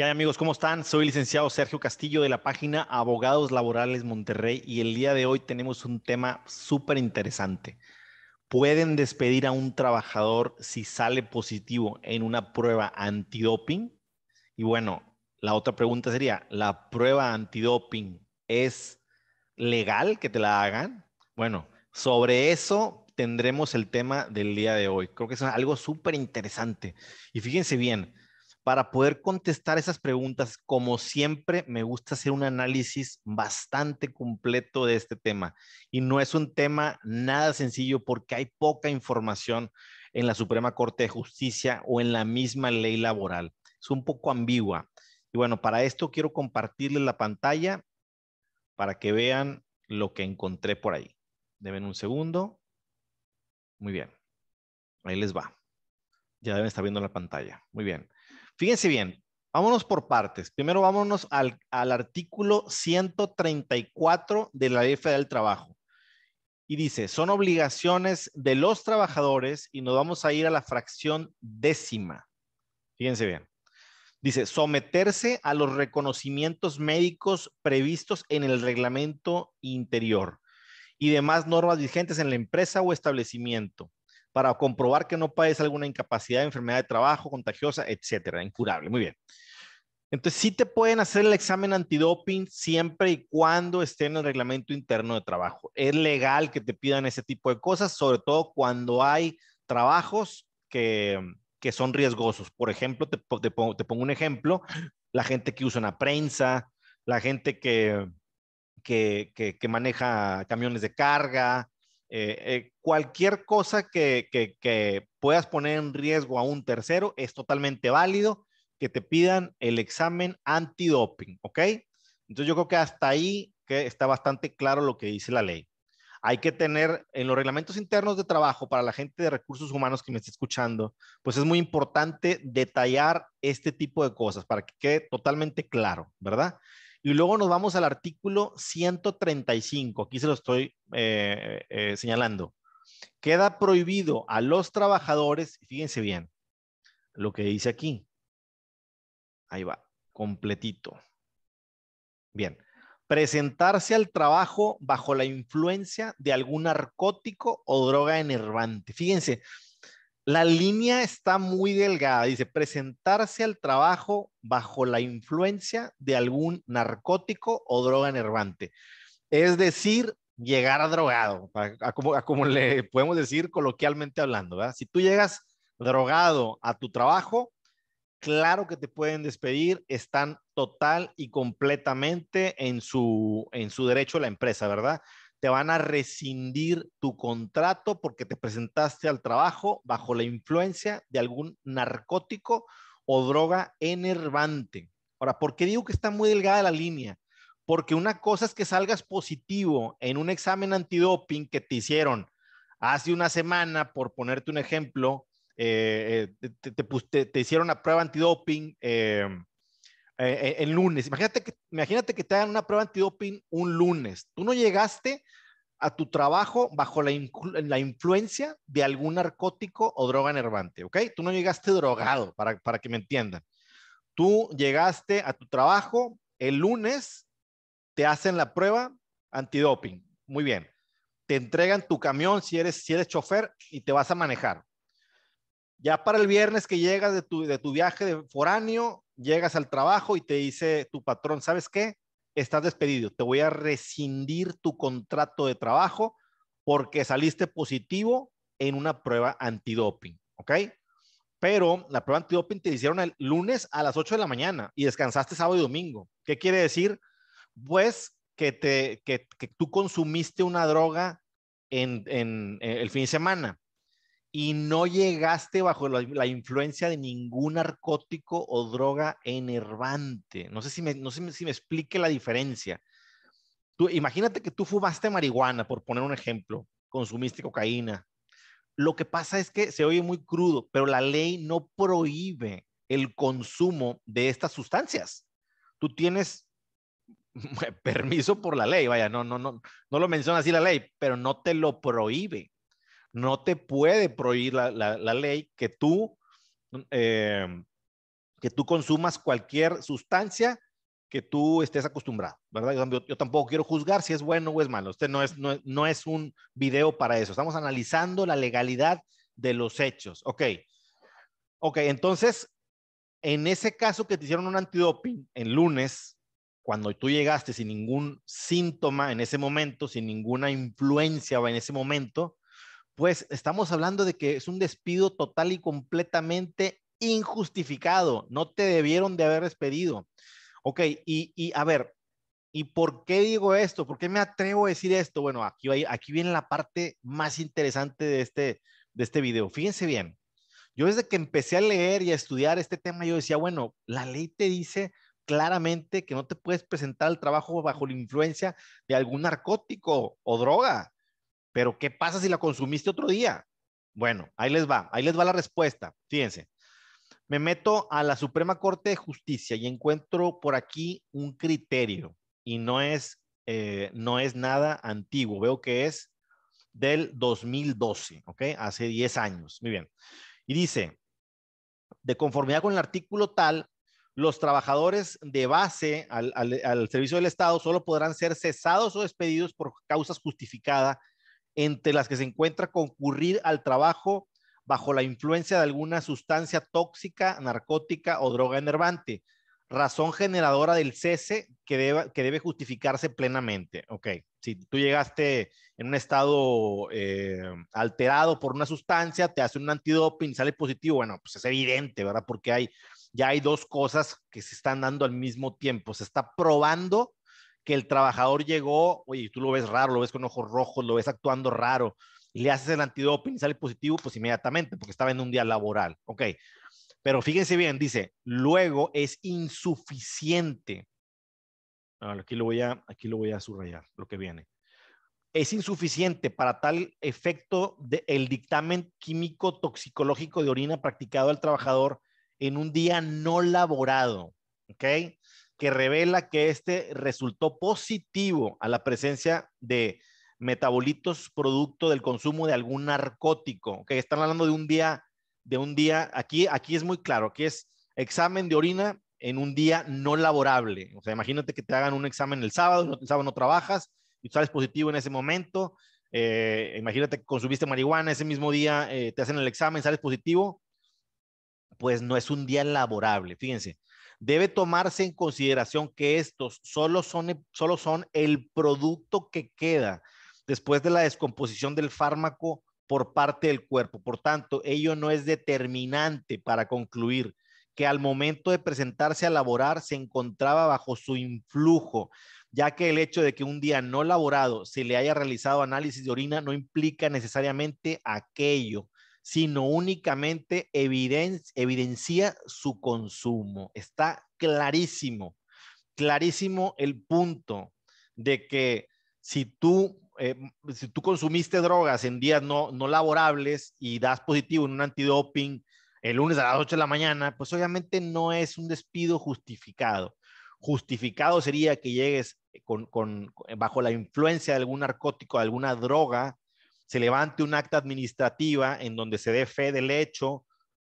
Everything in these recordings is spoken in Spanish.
¿Qué amigos? ¿Cómo están? Soy licenciado Sergio Castillo de la página Abogados Laborales Monterrey y el día de hoy tenemos un tema súper interesante. ¿Pueden despedir a un trabajador si sale positivo en una prueba antidoping? Y bueno, la otra pregunta sería, ¿la prueba antidoping es legal que te la hagan? Bueno, sobre eso tendremos el tema del día de hoy. Creo que es algo súper interesante. Y fíjense bien, para poder contestar esas preguntas, como siempre, me gusta hacer un análisis bastante completo de este tema. Y no es un tema nada sencillo porque hay poca información en la Suprema Corte de Justicia o en la misma ley laboral. Es un poco ambigua. Y bueno, para esto quiero compartirles la pantalla para que vean lo que encontré por ahí. Deben un segundo. Muy bien. Ahí les va. Ya deben estar viendo la pantalla. Muy bien. Fíjense bien, vámonos por partes. Primero vámonos al, artículo 134 de la Ley Federal del Trabajo. Y dice, son obligaciones de los trabajadores y nos vamos a ir a la fracción décima. Fíjense bien. Dice, someterse a los reconocimientos médicos previstos en el reglamento interior y demás normas vigentes en la empresa o establecimiento para comprobar que no padece alguna incapacidad, enfermedad de trabajo, contagiosa, etcétera, incurable. Muy bien. Entonces, sí te pueden hacer el examen antidoping siempre y cuando esté en el reglamento interno de trabajo. Es legal que te pidan ese tipo de cosas, sobre todo cuando hay trabajos que, que son riesgosos. Por ejemplo, te, pongo, te, pongo, un ejemplo, la gente que usa una prensa, la gente que, que, que maneja camiones de carga, eh, eh, cualquier cosa que, que, puedas poner en riesgo a un tercero es totalmente válido que te pidan el examen antidoping, ¿ok? Entonces yo creo que hasta ahí que está bastante claro lo que dice la ley. Hay que tener en los reglamentos internos de trabajo para la gente de recursos humanos que me esté escuchando, pues es muy importante detallar este tipo de cosas para que quede totalmente claro, ¿verdad? Y luego nos vamos al artículo 135, aquí se lo estoy eh, eh, señalando. Queda prohibido a los trabajadores, fíjense bien, lo que dice aquí. Ahí va, completito. Bien, presentarse al trabajo bajo la influencia de algún narcótico o droga enervante. Fíjense, la línea está muy delgada. Dice, presentarse al trabajo bajo la influencia de algún narcótico o droga enervante. Es decir, llegar a drogado, a, como, le podemos decir coloquialmente hablando. Si tú llegas drogado a tu trabajo, claro que te pueden despedir, están total y completamente en su, en su derecho a la empresa, ¿verdad? Te van a rescindir tu contrato porque te presentaste al trabajo bajo la influencia de algún narcótico o droga enervante. Ahora, ¿por qué digo que está muy delgada la línea? Porque una cosa es que salgas positivo en un examen antidoping que te hicieron hace una semana, por ponerte un ejemplo, eh, eh, te, hicieron una prueba antidoping eh, eh, el lunes. Imagínate que, imagínate que te hagan una prueba antidoping un lunes. Tú no llegaste a tu trabajo bajo la, la, influencia de algún narcótico o droga enervante, ¿ok? Tú no llegaste drogado, para, para que me entiendan. Tú llegaste a tu trabajo el lunes, te hacen la prueba antidoping. Muy bien. Te entregan tu camión si eres, si eres chofer y te vas a manejar. Ya para el viernes que llegas de tu, de tu viaje de foráneo, llegas al trabajo y te dice tu patrón, ¿sabes qué? Estás despedido, te voy a rescindir tu contrato de trabajo porque saliste positivo en una prueba antidoping, ¿ok? Pero la prueba antidoping te hicieron el lunes a las 8 de la mañana y descansaste sábado y domingo. ¿Qué quiere decir? Pues que, te, que, que tú consumiste una droga en, en, en el fin de semana y no llegaste bajo la, influencia de ningún narcótico o droga enervante. No sé si me, no sé si me explique la diferencia. Tú, imagínate que tú fumaste marihuana, por poner un ejemplo, consumiste cocaína. Lo que pasa es que se oye muy crudo, pero la ley no prohíbe el consumo de estas sustancias. Tú tienes permiso por la ley, vaya, no, no, no, no lo menciona así la ley, pero no te lo prohíbe no te puede prohibir la, ley que tú eh, que tú consumas cualquier sustancia que tú estés acostumbrado, ¿verdad? Yo, tampoco quiero juzgar si es bueno o es malo. Este no es, no, no es un video para eso. Estamos analizando la legalidad de los hechos. Ok. Ok, entonces, en ese caso que te hicieron un antidoping el lunes, cuando tú llegaste sin ningún síntoma en ese momento, sin ninguna influencia en ese momento, pues estamos hablando de que es un despido total y completamente injustificado. No te debieron de haber despedido. Ok, y, a ver, ¿y por qué digo esto? ¿Por qué me atrevo a decir esto? Bueno, aquí, aquí viene la parte más interesante de este, de este video. Fíjense bien, yo desde que empecé a leer y a estudiar este tema, yo decía, bueno, la ley te dice claramente que no te puedes presentar al trabajo bajo la influencia de algún narcótico o droga. Pero ¿qué pasa si la consumiste otro día? Bueno, ahí les va, ahí les va la respuesta. Fíjense, me meto a la Suprema Corte de Justicia y encuentro por aquí un criterio y no es, eh, no es nada antiguo. Veo que es del 2012, ¿ok? Hace 10 años. Muy bien. Y dice, de conformidad con el artículo tal, los trabajadores de base al, al, servicio del Estado solo podrán ser cesados o despedidos por causas justificadas, entre las que se encuentra concurrir al trabajo bajo la influencia de alguna sustancia tóxica, narcótica o droga enervante, razón generadora del cese que, debe, que debe justificarse plenamente. Ok, si tú llegaste en un estado eh, alterado por una sustancia, te hace un antidoping, sale positivo, bueno, pues es evidente, ¿verdad? Porque hay, ya hay dos cosas que se están dando al mismo tiempo. Se está probando que el trabajador llegó, oye, tú lo ves raro, lo ves con ojos rojos, lo ves actuando raro, y le haces el antidoping y sale positivo, pues inmediatamente, porque estaba en un día laboral. Ok. Pero fíjense bien, dice, luego es insuficiente. Aquí lo voy a, aquí lo voy a subrayar, lo que viene. Es insuficiente para tal efecto de, el dictamen químico toxicológico de orina practicado al trabajador en un día no laborado, ¿ok? Que revela que este resultó positivo a la presencia de metabolitos producto del consumo de algún narcótico, que están hablando de un día, de un día, aquí, aquí es muy claro, que es examen de orina en un día no laborable. O sea, imagínate que te hagan un examen el sábado, el sábado no trabajas y sales positivo en ese momento. Eh, imagínate que consumiste marihuana ese mismo día, eh, te hacen el examen, sales positivo, pues no es un día laborable. Fíjense, debe tomarse en consideración que estos solo son, solo son el producto que queda después de la descomposición del fármaco por parte del cuerpo. Por tanto, ello no es determinante para concluir que al momento de presentarse a laborar se encontraba bajo su influjo, ya que el hecho de que un día no laborado se le haya realizado análisis de orina no implica necesariamente aquello, sino únicamente evidencia su consumo. Está clarísimo, clarísimo el punto de que si tú eh, si tú consumiste drogas en días no, no laborables y das positivo en un antidoping el lunes a las 8 de la mañana, pues obviamente no es un despido justificado. Justificado sería que llegues con, con, bajo la influencia de algún narcótico, de alguna droga, se levante un acta administrativa en donde se dé fe del hecho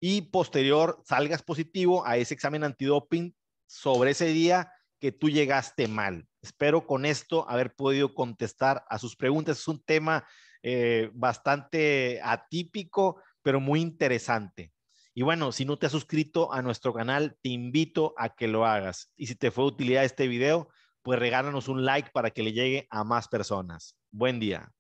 y posterior salgas positivo a ese examen antidoping sobre ese día que tú llegaste mal. Espero con esto haber podido contestar a sus preguntas. Es un tema eh, bastante atípico, pero muy interesante. Y bueno, si no te has suscrito a nuestro canal, te invito a que lo hagas. Y si te fue de utilidad este video, pues regálanos un like para que le llegue a más personas. Buen día.